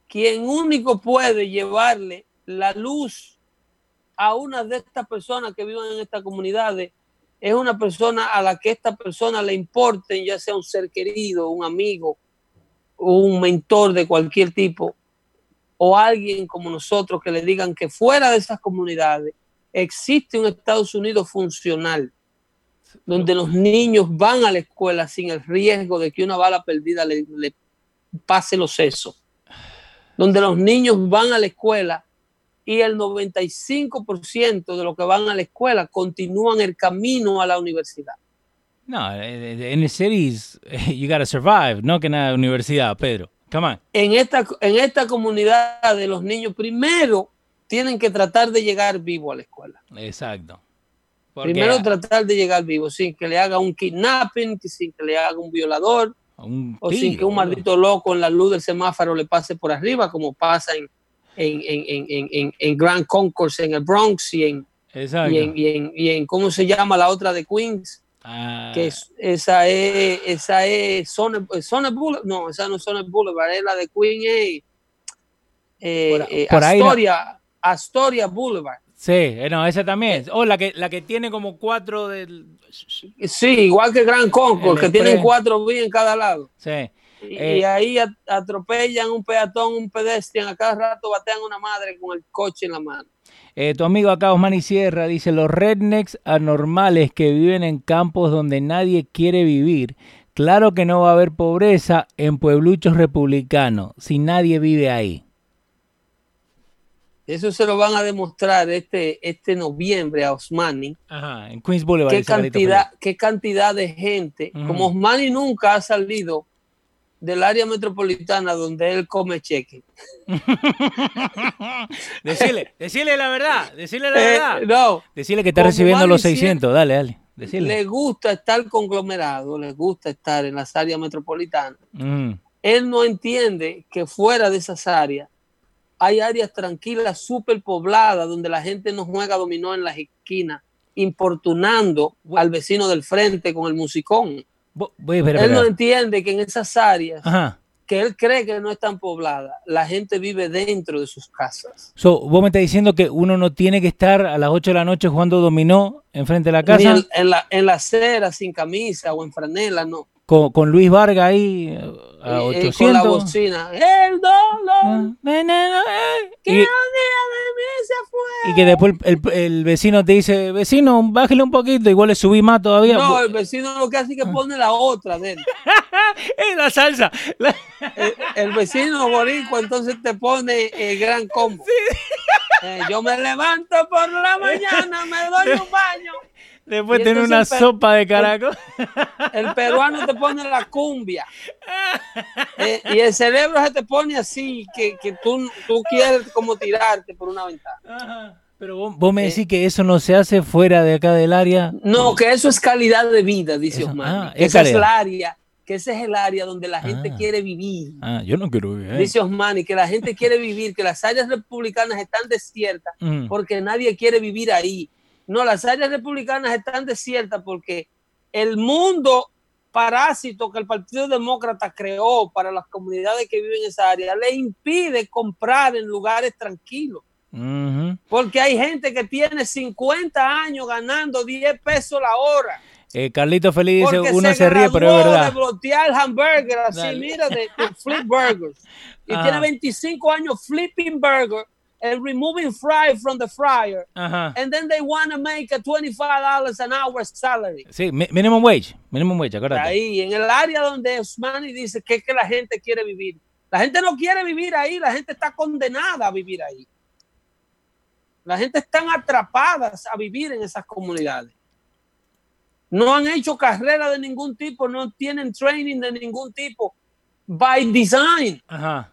Quien único puede llevarle la luz a una de estas personas que viven en estas comunidades es una persona a la que esta persona le importe, ya sea un ser querido, un amigo, un mentor de cualquier tipo, o alguien como nosotros que le digan que fuera de esas comunidades existe un Estados Unidos funcional, donde los niños van a la escuela sin el riesgo de que una bala perdida le pase los sesos, donde los niños van a la escuela y el 95% de los que van a la escuela continúan el camino a la universidad. No, en el cities you gotta survive, no que nada universidad, Pedro. Come on. En esta, en esta comunidad de los niños, primero tienen que tratar de llegar vivo a la escuela. Exacto. Primero tratar de llegar vivo, sin que le haga un kidnapping, sin que le haga un violador, o sin que un maldito loco en la luz del semáforo le pase por arriba, como pasa en, en, en, en, en Grand Concourse, en el Bronx y en, y en, y en, ¿cómo se llama la otra de Queens? Ah. Que es, esa es, esa es Zone, Boulevard, no, esa no es Zone Boulevard, es la de Queens, eh, eh, Astoria, Astoria Boulevard. Sí, eh, no, esa también. O oh, la que, la que tiene como cuatro del. Sí, igual que Gran Concourse, que tienen cuatro vías en cada lado. Sí. Y, eh, ahí atropellan un peatón, un pedestrian, a cada rato batean una madre con el coche en la mano. Eh, tu amigo acá, Osmani Sierra, dice: Los rednecks anormales que viven en campos donde nadie quiere vivir. Claro que no va a haber pobreza en puebluchos republicanos si nadie vive ahí. Eso se lo van a demostrar este, este noviembre a Osmani. Ajá, en Queens Boulevard. ¿Qué cantidad, qué cantidad de gente? Como Osmani nunca ha salido del área metropolitana donde él come cheque. decirle, decirle la verdad, decirle la eh, verdad. no. Decirle que está recibiendo los 600, dale, dale. Decirle. Le gusta estar conglomerado, le gusta estar en las áreas metropolitanas. Él no entiende que fuera de esas áreas hay áreas tranquilas, súper pobladas, donde la gente no juega dominó en las esquinas, importunando al vecino del frente con el musicón. Él no entiende que en esas áreas que él cree que no están pobladas, la gente vive dentro de sus casas. vos me estás diciendo que uno no tiene que estar a las 8 de la noche jugando dominó enfrente de la casa. en, la, en la acera, sin camisa o en franela, no con, con Luis Vargas ahí eh, a 800. con la bocina. El dolor. y, mí se fue. Y que después el, el, vecino te dice, vecino, bájale un poquito, igual le subí más todavía. No, el vecino lo que hace es que pone la otra de él. es la salsa. El, vecino boricua entonces te pone el gran combo. Eh, yo me levanto por la mañana, me doy un baño. Después tiene una sopa de caracol. El, peruano te pone la cumbia. Eh, y el cerebro se te pone así, que, que tú, tú, quieres como tirarte por una ventana. Pero vos, me decís eh, que eso no se hace fuera de acá del área. No, que eso es calidad de vida, dice Osman. Ah, esa es el área, que ese es el área donde la gente ah. quiere vivir. Ah, yo no quiero vivir. Dice Osmani, que la gente quiere vivir, que las áreas republicanas están desiertas mm. porque nadie quiere vivir ahí no, las áreas republicanas están desiertas porque el mundo parásito que el Partido Demócrata creó para las comunidades que viven en esa área le impide comprar en lugares tranquilos. Porque hay gente que tiene 50 años ganando 10 pesos la hora. Eh, Carlito Feliz dice, uno se, ríe, pero es verdad. de blotear hamburger, así, mira, de, flip burgers. Y tiene 25 años flipping burger and removing fry from the fryer. And then they want to make a $25 an hour salary. Sí, minimum wage, minimum wage, acuérdate. Ahí, en el área donde Osmani dice que es que la gente quiere vivir. La gente no quiere vivir ahí, la gente está condenada a vivir ahí. La gente está atrapada a vivir en esas comunidades. No han hecho carrera de ningún tipo, no tienen training de ningún tipo by design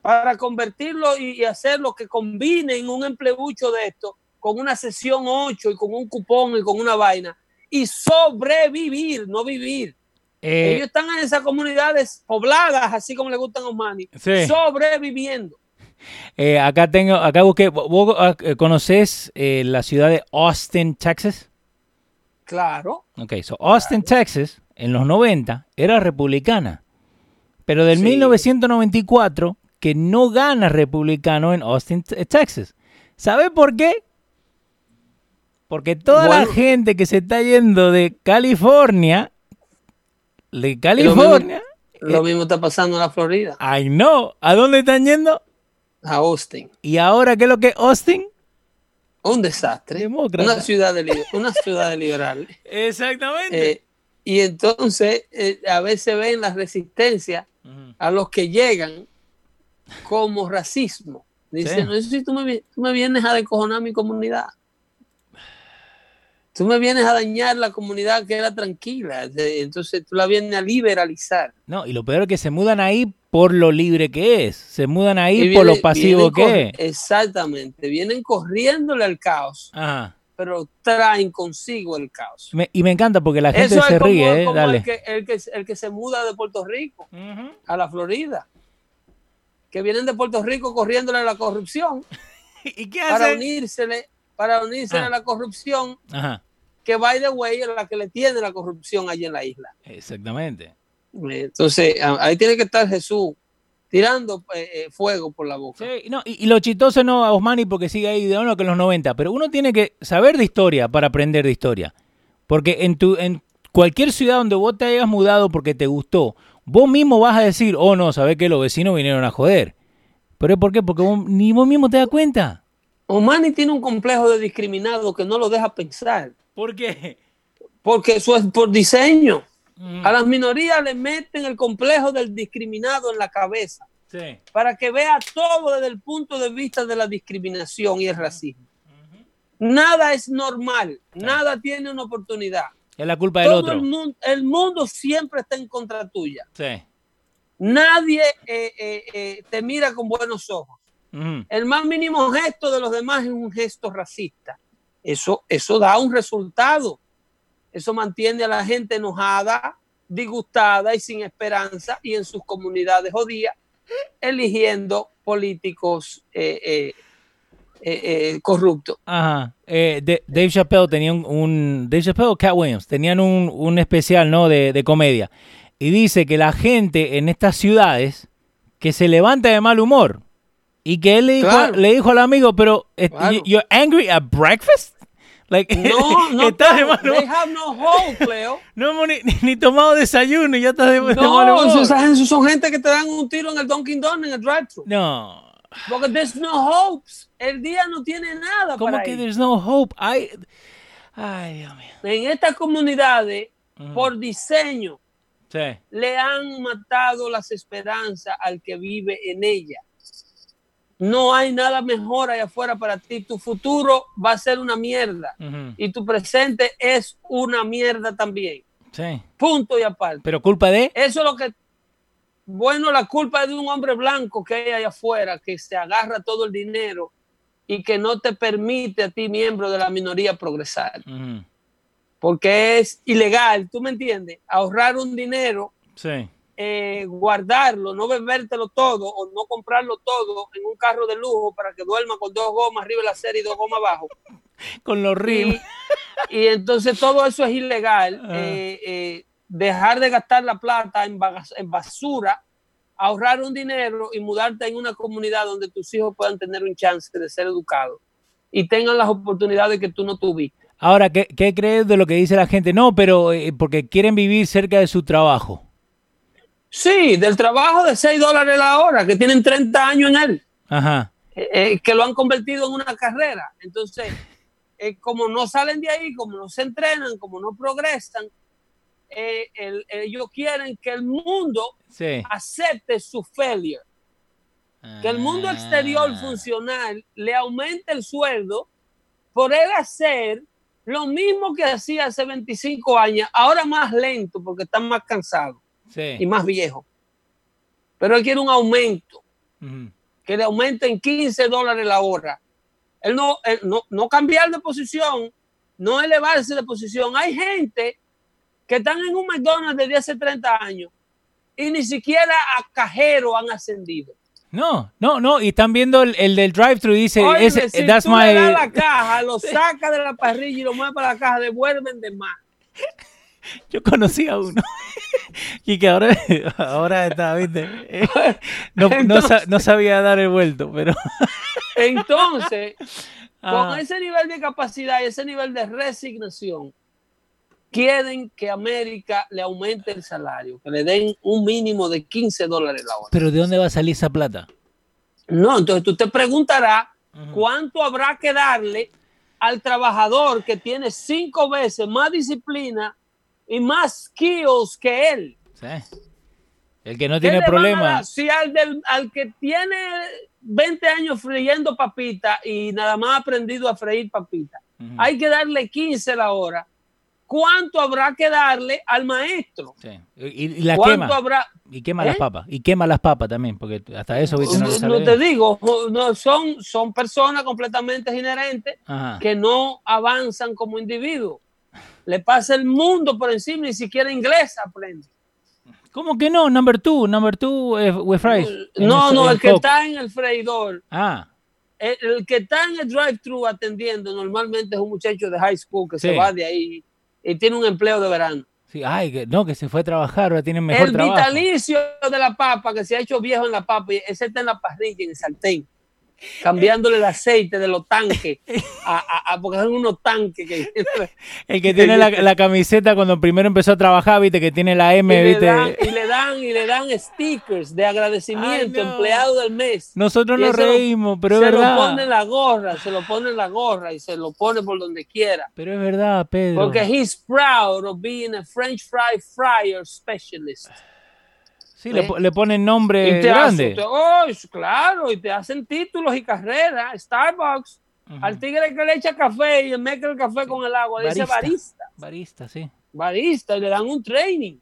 para convertirlo y, hacer lo que combine en un empleucho de esto con una sesión 8 y con un cupón y con una vaina y sobrevivir, no vivir. Eh, Ellos están en esas comunidades pobladas, así como le gustan a Osmani, sobreviviendo. Eh, acá tengo, acá busqué, ¿vos ah, eh, conoces la ciudad de Austin, Texas? Claro. Ok, so Austin, Texas, en los 90, era republicana. Pero del 1994 que no gana republicano en Austin, Texas. ¿Sabe por qué? Porque toda la gente que se está yendo de California, de California... Lo mismo, está pasando en la Florida. Ay, no. ¿A dónde están yendo? A Austin. ¿Y ahora qué es lo que es Austin? Un desastre. Una ciudad, de, una ciudad liberal. Exactamente. Eh, y entonces eh, a veces ven la resistencia a los que llegan como racismo. Dice, no sé si tú me, tú me vienes a decojonar mi comunidad. Tú me vienes a dañar la comunidad que era tranquila. Entonces tú la vienes a liberalizar. No, y lo peor es que se mudan ahí por lo libre que es. Se mudan ahí por lo pasivo que es. Exactamente. Vienen corriéndole al caos. Pero traen consigo el caos. y me encanta porque la gente se ríe, ¿eh? Dale. El, que, el, que, el, que, se muda de Puerto Rico a la Florida, que vienen de Puerto Rico corriéndole a la corrupción. ¿Y qué Para unírsele, para unirse a ah. la corrupción, Ajá. que by the way es la que le tiene la corrupción allí en la isla. Exactamente. Entonces, ahí tiene que estar Jesús tirando eh, eh, fuego por la boca. Sí, no, y, lo chistoso no a Osmani porque sigue ahí de uno que en los 90, pero uno tiene que saber de historia para aprender de historia. Porque en, tu, en cualquier ciudad donde vos te hayas mudado porque te gustó, vos mismo vas a decir, oh no, sabés que los vecinos vinieron a joder. ¿Pero por qué? Porque ni vos mismo te das cuenta. Osmani tiene un complejo de discriminado que no lo deja pensar. ¿Por qué? Porque eso es por diseño. A las minorías le meten el complejo del discriminado en la cabeza. Para que vea todo desde el punto de vista de la discriminación y el racismo. Nada es normal, nada tiene una oportunidad. Es la culpa del otro. El mundo, siempre está en contra tuya. Nadie eh, eh, eh, te mira con buenos ojos. El más mínimo gesto de los demás es un gesto racista. Eso, eso da un resultado. Eso mantiene a la gente enojada, disgustada y sin esperanza y en sus comunidades jodidas, eligiendo políticos eh, eh, eh, corruptos. Ajá. Dave Chappelle tenía un, Dave Chappelle o Cat Williams tenían un, especial ¿no? De, comedia. Y dice que la gente en estas ciudades que se levanta de mal humor. Y que él le dijo, le dijo al amigo, pero, ¿you're angry at breakfast? No, no, estás de mal They have no hope, Leo. no hemos ni, ni, tomado desayuno y ya estás de, no, de Esos, son gente que te dan un tiro en el Dunkin' Donuts, en el drive-thru. No. Porque there's no hopes. El día no tiene nada ¿Cómo que there's no hope? Ay, ay, Dios mío. En estas comunidades, por diseño, le han matado las esperanzas al que vive en ella. No hay nada mejor allá afuera para ti. Tu futuro va a ser una mierda. Y tu presente es una mierda también. Sí. Punto y aparte. Pero culpa de. Eso es lo que. Bueno, la culpa es de un hombre blanco que hay allá afuera, que se agarra todo el dinero y que no te permite a ti, miembro de la minoría, progresar. Porque es ilegal, ¿tú me entiendes? Ahorrar un dinero sí. Eh, guardarlo, no bebértelo todo o no comprarlo todo en un carro de lujo para que duerma con dos gomas arriba de la serie y dos gomas abajo. con los rims. Y, entonces todo eso es ilegal. Ah. Eh, eh, dejar de gastar la plata en, en basura, ahorrar un dinero y mudarte en una comunidad donde tus hijos puedan tener un chance de ser educados y tengan las oportunidades que tú no tuviste. Ahora, ¿qué, ¿qué, crees de lo que dice la gente? No, pero porque quieren vivir cerca de su trabajo. Sí, del trabajo de 6 dólares la hora, que tienen 30 años en él. Ajá. Eh, eh, que lo han convertido en una carrera. Entonces, eh, como no salen de ahí, como no se entrenan, como no progresan, ellos quieren que el mundo acepte su failure. Que el mundo exterior ah. funcional le aumente el sueldo por él hacer lo mismo que hacía hace 25 años, ahora más lento porque está más cansado y más viejo. Pero él quiere un aumento, que le aumenten 15 dólares la hora. Él no, no, no cambiar de posición, no elevarse de posición. Hay gente que están en un McDonald's desde hace 30 años y ni siquiera a cajero han ascendido. No, no, no, y están viendo el, del drive-thru y dice, ese, si that's tú Le das la caja, lo saca de la parrilla y lo mueve para la caja, devuelven de más. Yo conocí a uno y que ahora, ahora está, ¿viste? No, no, sabía dar el vuelto, pero... Entonces, con ah. ese nivel de capacidad y ese nivel de resignación, quieren que América le aumente el salario, que le den un mínimo de 15 dólares la hora. Pero ¿de dónde va a salir esa plata? No, entonces tú te preguntarás cuánto habrá que darle al trabajador que tiene cinco veces más disciplina y más skills que él. Sí. El que no tiene problema. Si al, del, al que tiene 20 años friendo papita y nada más ha aprendido a freír papita, hay que darle 15 la hora. ¿cuánto habrá que darle al maestro? Sí. Y, y la ¿Cuánto quema. habrá? Y quema las ¿Eh? papas. Y quema las papas también, porque hasta eso, viste, no, No, te digo, no, son, son personas completamente inherentes Ajá. que no avanzan como individuos. Le pasa el mundo por encima, ni siquiera inglés aprende. ¿Cómo que no? Number two, number two eh, with fries. No, el- no, el que Coke. está en el freidor, Ah, el, el que está en el drive-thru atendiendo, normalmente es un muchacho de high school que Sí. se va de ahí y tiene un empleo de verano. sí. Ay, que, no, que se fue a trabajar, ahora tiene mejor el trabajo. vitalicio de la papa, que se ha hecho viejo en la papa, ese está en la parrilla, en el sartén, cambiándole el aceite de los tanques, a, a- a- porque son unos tanques que El que tiene la, la camiseta cuando primero empezó a trabajar, viste, que tiene la y M, le, viste. dan, y le dan y le dan stickers de agradecimiento, Ay, no. empleado del mes. Nosotros Y nos se lo- reímos, pero es se lo verdad. pone en la gorra, se lo pone en la gorra y se lo pone por donde quiera. Pero es verdad, Pedro. Porque he's proud of being a French fry fryer specialist. Sí, le, ¿eh? le ponen nombre Y te grande. te- oh, claro, y te hacen títulos y carreras. Starbucks, al tigre que le echa café y mezcla el café con el agua, dice Barista. barista, sí. barista, y le dan un training.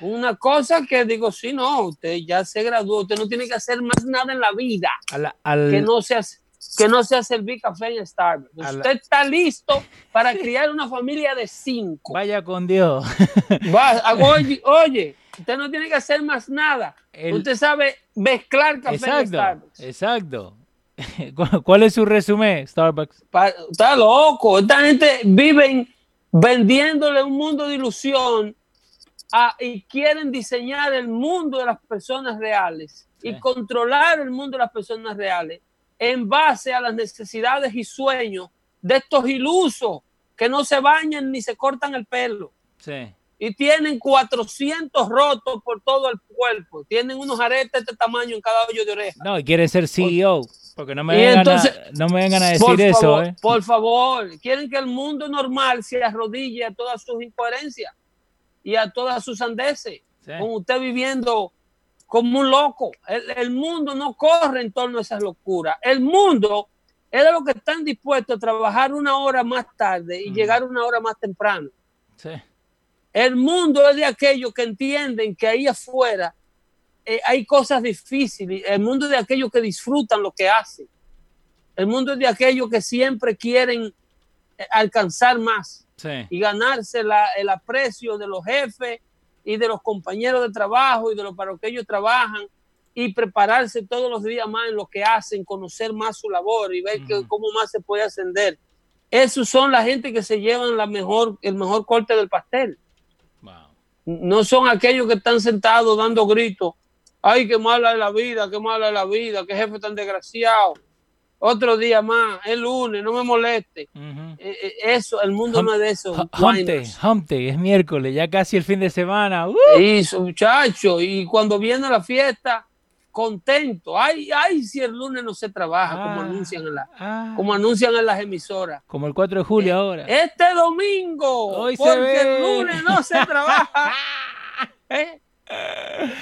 Una cosa que digo, sí, no, usted ya se graduó, usted no tiene que hacer más nada en la vida al- que no sea, que no sea servir café en Starbucks. Usted está listo para criar una familia de cinco. Vaya con Dios. Va, oye, oye, usted no tiene que hacer más nada. El- Usted sabe mezclar café en exacto, Starbucks. exacto. ¿Cuál- ¿Cuál es su resumen, Starbucks? Pa- Está loco. Esta gente viven vendiéndole un mundo de ilusión a- y quieren diseñar el mundo de las personas reales Sí. y controlar el mundo de las personas reales en base a las necesidades y sueños de estos ilusos que no se bañan ni se cortan el pelo. Sí. Y tienen 400 rotos por todo el cuerpo. Tienen unos aretes de este tamaño en cada hoyo de oreja. No, y quieren ser CEO. Porque no me, vengan, entonces- a, no me vengan a decir Por eso, favor, ¿eh? por favor, quieren que el mundo normal se arrodille a todas sus incoherencias y a todas sus sandeces. Sí. Con usted viviendo como un loco. El, el mundo no corre en torno a esas locuras. El mundo es de los que están dispuestos a trabajar una hora más tarde y Mm. llegar una hora más temprano. Sí. El mundo es de aquellos que entienden que ahí afuera eh, hay cosas difíciles. El mundo es de aquellos que disfrutan lo que hacen. El mundo es de aquellos que siempre quieren eh, alcanzar más Sí. y ganarse la- el aprecio de los jefes y de los compañeros de trabajo y de lo para lo que ellos trabajan y prepararse todos los días más en lo que hacen, conocer más su labor y ver que- cómo más se puede ascender. Esos son la gente que se llevan la mejor, el mejor corte del pastel. No son aquellos que están sentados dando gritos. Ay, qué mala es la vida, qué mala es la vida, qué jefe tan desgraciado. Otro día más, es lunes, no me moleste. Eh, eh, Eso, el mundo Hum- no es de eso. Hu- Hump day, es miércoles, ya casi el fin de semana. ¡Uh! Eso, muchacho. Y cuando viene la fiesta, contento. Ay, ay, si el lunes no se trabaja, como Ah, anuncian en la, ah, como anuncian en las emisoras. como el 4 de julio ahora. Este domingo, Hoy porque el lunes no se trabaja. ¿Eh?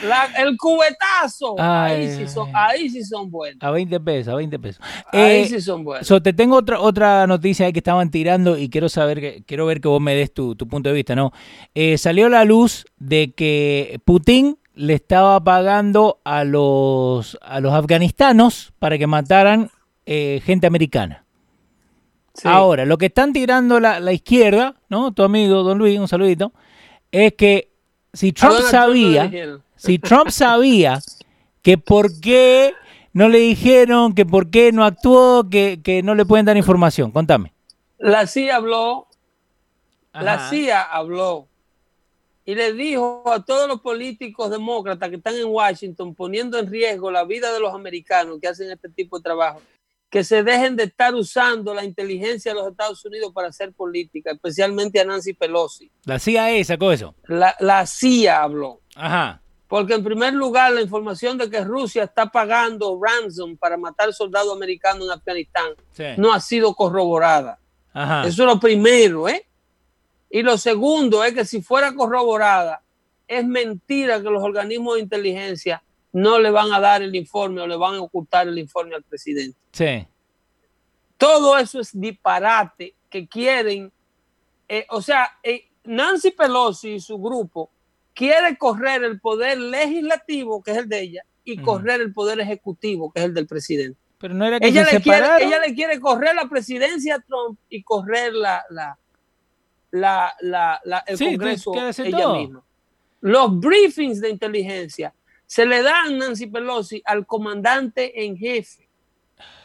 La- el cubetazo. ahí, Ay, sí son, ahí sí son buenos. A 20 pesos, a 20 pesos. Ahí Eh, sí son buenos. So, te tengo otra otra noticia ahí que estaban tirando y quiero saber que quiero ver que vos me des tu, tu punto de vista, ¿no? Eh, salió la luz de que Putin le estaba pagando a los a los afganistanos para que mataran eh, gente americana. Sí. Ahora, lo que están tirando la, la izquierda, ¿no? Tu amigo Don Luis, un saludito, es que si Trump no sabía, si Trump sabía que por qué no le dijeron, que por qué no actuó, que, que no le pueden dar información. Contame. La CIA habló, la. CIA habló y le dijo a todos los políticos demócratas que están en Washington poniendo en riesgo la vida de los americanos que hacen este tipo de trabajo, que se dejen de estar usando la inteligencia de los Estados Unidos para hacer política, especialmente a Nancy Pelosi. La CIA sacó eso. La, la CIA habló. Ajá. Porque en primer lugar, la información de que Rusia está pagando ransom para matar soldados americanos en Afganistán Sí. no ha sido corroborada. Ajá. Eso es lo primero, ¿eh? Y lo segundo es que si fuera corroborada, es mentira que los organismos de inteligencia no le van a dar el informe o le van a ocultar el informe al presidente. Sí. Todo eso es disparate que quieren eh, o sea, eh, Nancy Pelosi y su grupo quiere correr el poder legislativo, que es el de ella, y correr el poder ejecutivo, que es el del presidente. Pero no era que ella, se le quiere, ella le quiere correr la presidencia a Trump y correr la, la, la, la- la- el Sí, Congreso ella todo. misma. Los briefings de inteligencia se le dan Nancy Pelosi al comandante en jefe.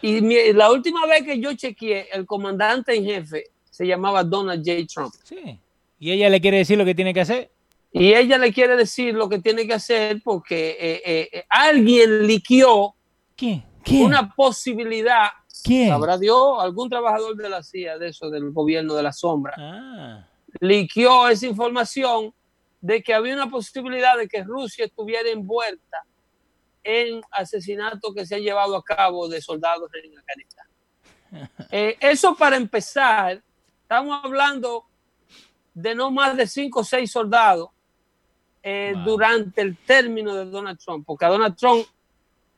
Y mi- la última vez que yo chequeé, el comandante en jefe se llamaba Donald J. Trump. Sí. Y ella le quiere decir lo que tiene que hacer. Y ella le quiere decir lo que tiene que hacer porque eh, eh, eh, alguien liquió ¿Quién? ¿Quién? una posibilidad. ¿Quién? Sabrá Dios, algún trabajador de la CIA, de eso, del gobierno de la sombra, Ah. liquió esa información de que había una posibilidad de que Rusia estuviera envuelta en asesinatos que se han llevado a cabo de soldados en Afganistán. Eh, eso para empezar, estamos hablando de no más de cinco o seis soldados eh, Wow. durante el término de Donald Trump, porque a Donald Trump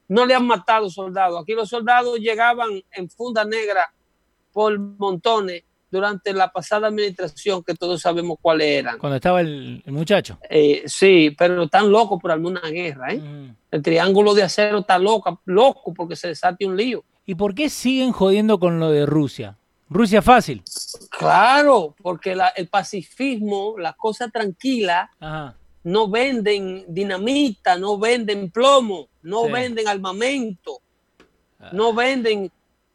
no le han matado soldados. Aquí los soldados llegaban en funda negra por montones durante la pasada administración, que todos sabemos cuáles eran. Cuando estaba el, el muchacho. Eh, sí, pero están locos por alguna guerra. ¿eh? Mm. El triángulo de acero está loca, loco porque se desate un lío. ¿Y por qué siguen jodiendo con lo de Rusia? Rusia fácil. Claro, porque la- el pacifismo, las cosas tranquilas, no venden dinamita, no venden plomo, no Sí. venden armamento, no venden,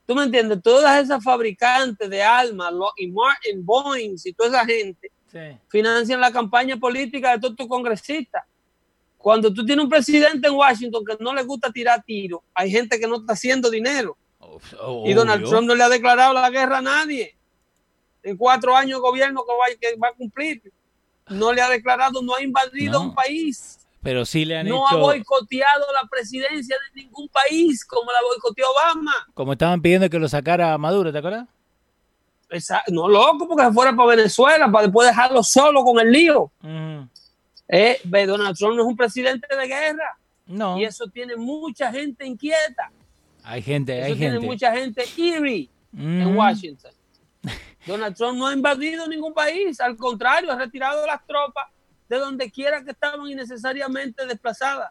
tú me entiendes, todas esas fabricantes de armas, lo- y Martin Boeing y toda esa gente Sí. financian la campaña política de todos tus congresistas. Cuando tú tienes un presidente en Washington que no le gusta tirar tiros, hay gente que no está haciendo dinero. Y Donald. Trump no le ha declarado la guerra a nadie. En cuatro años de gobierno que va, que va a cumplir, no le ha declarado, no ha invadido No. un país, Pero sí le han no ha boicoteado la presidencia de ningún país como la boicoteó Obama. como estaban pidiendo que lo sacara Maduro, ¿te acuerdas? Esa- no loco, porque se fuera para Venezuela, para después dejarlo solo con el lío. Eh, ve, Donald Trump no es un presidente de guerra No, y eso tiene mucha gente inquieta. hay gente, Eso hay tiene gente. mucha gente eerie. en. Washington. Donald Trump no ha invadido ningún país, al contrario, ha retirado las tropas de donde quiera que estaban innecesariamente desplazadas.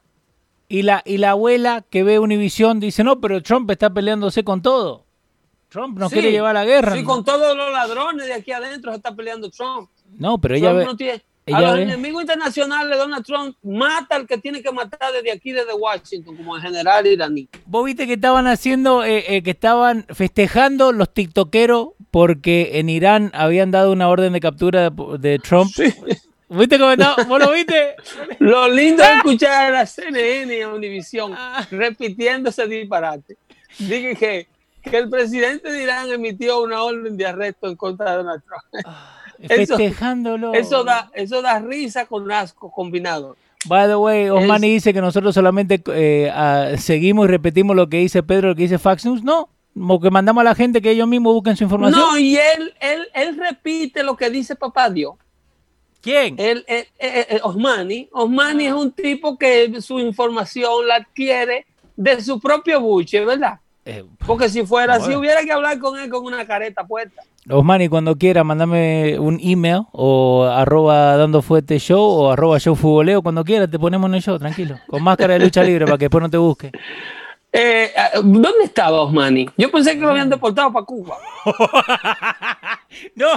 Y la, y la abuela que ve Univisión dice, no, pero Trump está peleándose con todo. Trump no Sí, quiere llevar la guerra. Sí, ¿no? con todos los ladrones de aquí adentro se está peleando Trump. No, pero ella Trump ve... no tiene- ella a los ve- enemigos internacionales, Donald Trump mata al que tiene que matar desde aquí, desde Washington, como el general iraní. Vos viste que estaban haciendo, eh, eh, que estaban festejando los tiktokeros porque en Irán habían dado una orden de captura de, de Trump. ¿Viste cómo estaba? ¿Vos lo viste? Lo lindo es escuchar a CNN y a Univision Ah. repitiendo ese disparate. Dije que, que el presidente de Irán emitió una orden de arresto en contra de Donald Trump. Eso- Festejándolo. Eso da, eso da risa con asco combinado. By the way, Osmani Es- dice que nosotros solamente eh, ah, seguimos y repetimos lo que dice Pedro, lo que dice Fax News. No, como que mandamos a la gente que ellos mismos busquen su información. No, y él, él, él repite lo que dice papá Dios. ¿Quién? Él, él- él- él- Osmani, Osmani es un tipo que su información la adquiere de su propio buche, ¿verdad? Eh, Porque si fuera así, Bueno. hubiera que hablar con él con una careta puesta. Osmani, cuando quiera, mandame un email o arroba dando fuerte show o arroba show futboleo, cuando quiera, te ponemos en el show, tranquilo. Con máscara de lucha libre para que después no te busque. Eh, ¿Dónde estaba Osmani? Yo pensé que lo habían deportado para Cuba. No,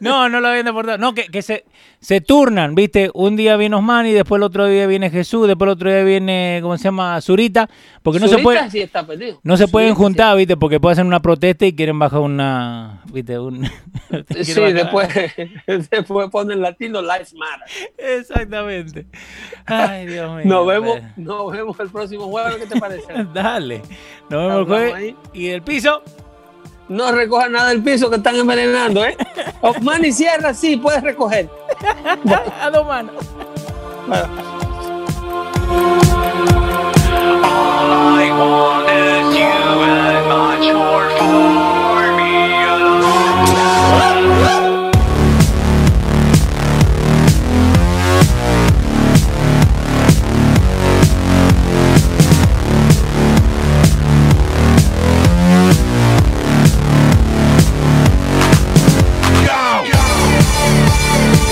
no, no lo habían deportado. No, que, que se, se turnan, ¿viste? Un día viene Osmani, después el otro día viene Jesús, después el otro día viene, ¿cómo se llama? Zurita. Porque no se puede. sí está perdido. No se pueden sí. juntar, ¿viste? Porque puede hacer una protesta y quieren bajar una, ¿viste? Un, Sí, bajar- después, después ponen latino Lives Matter. Exactamente. Ay, Dios mío. Nos vemos, Pero- nos vemos el próximo jueves. ¿Qué te parece? Dale. Nos vemos el jueves. Y del piso. No recojan nada del piso que están envenenando, ¿eh? Osmani cierra, sí, puedes recoger. A dos manos. All I want is you and more fun.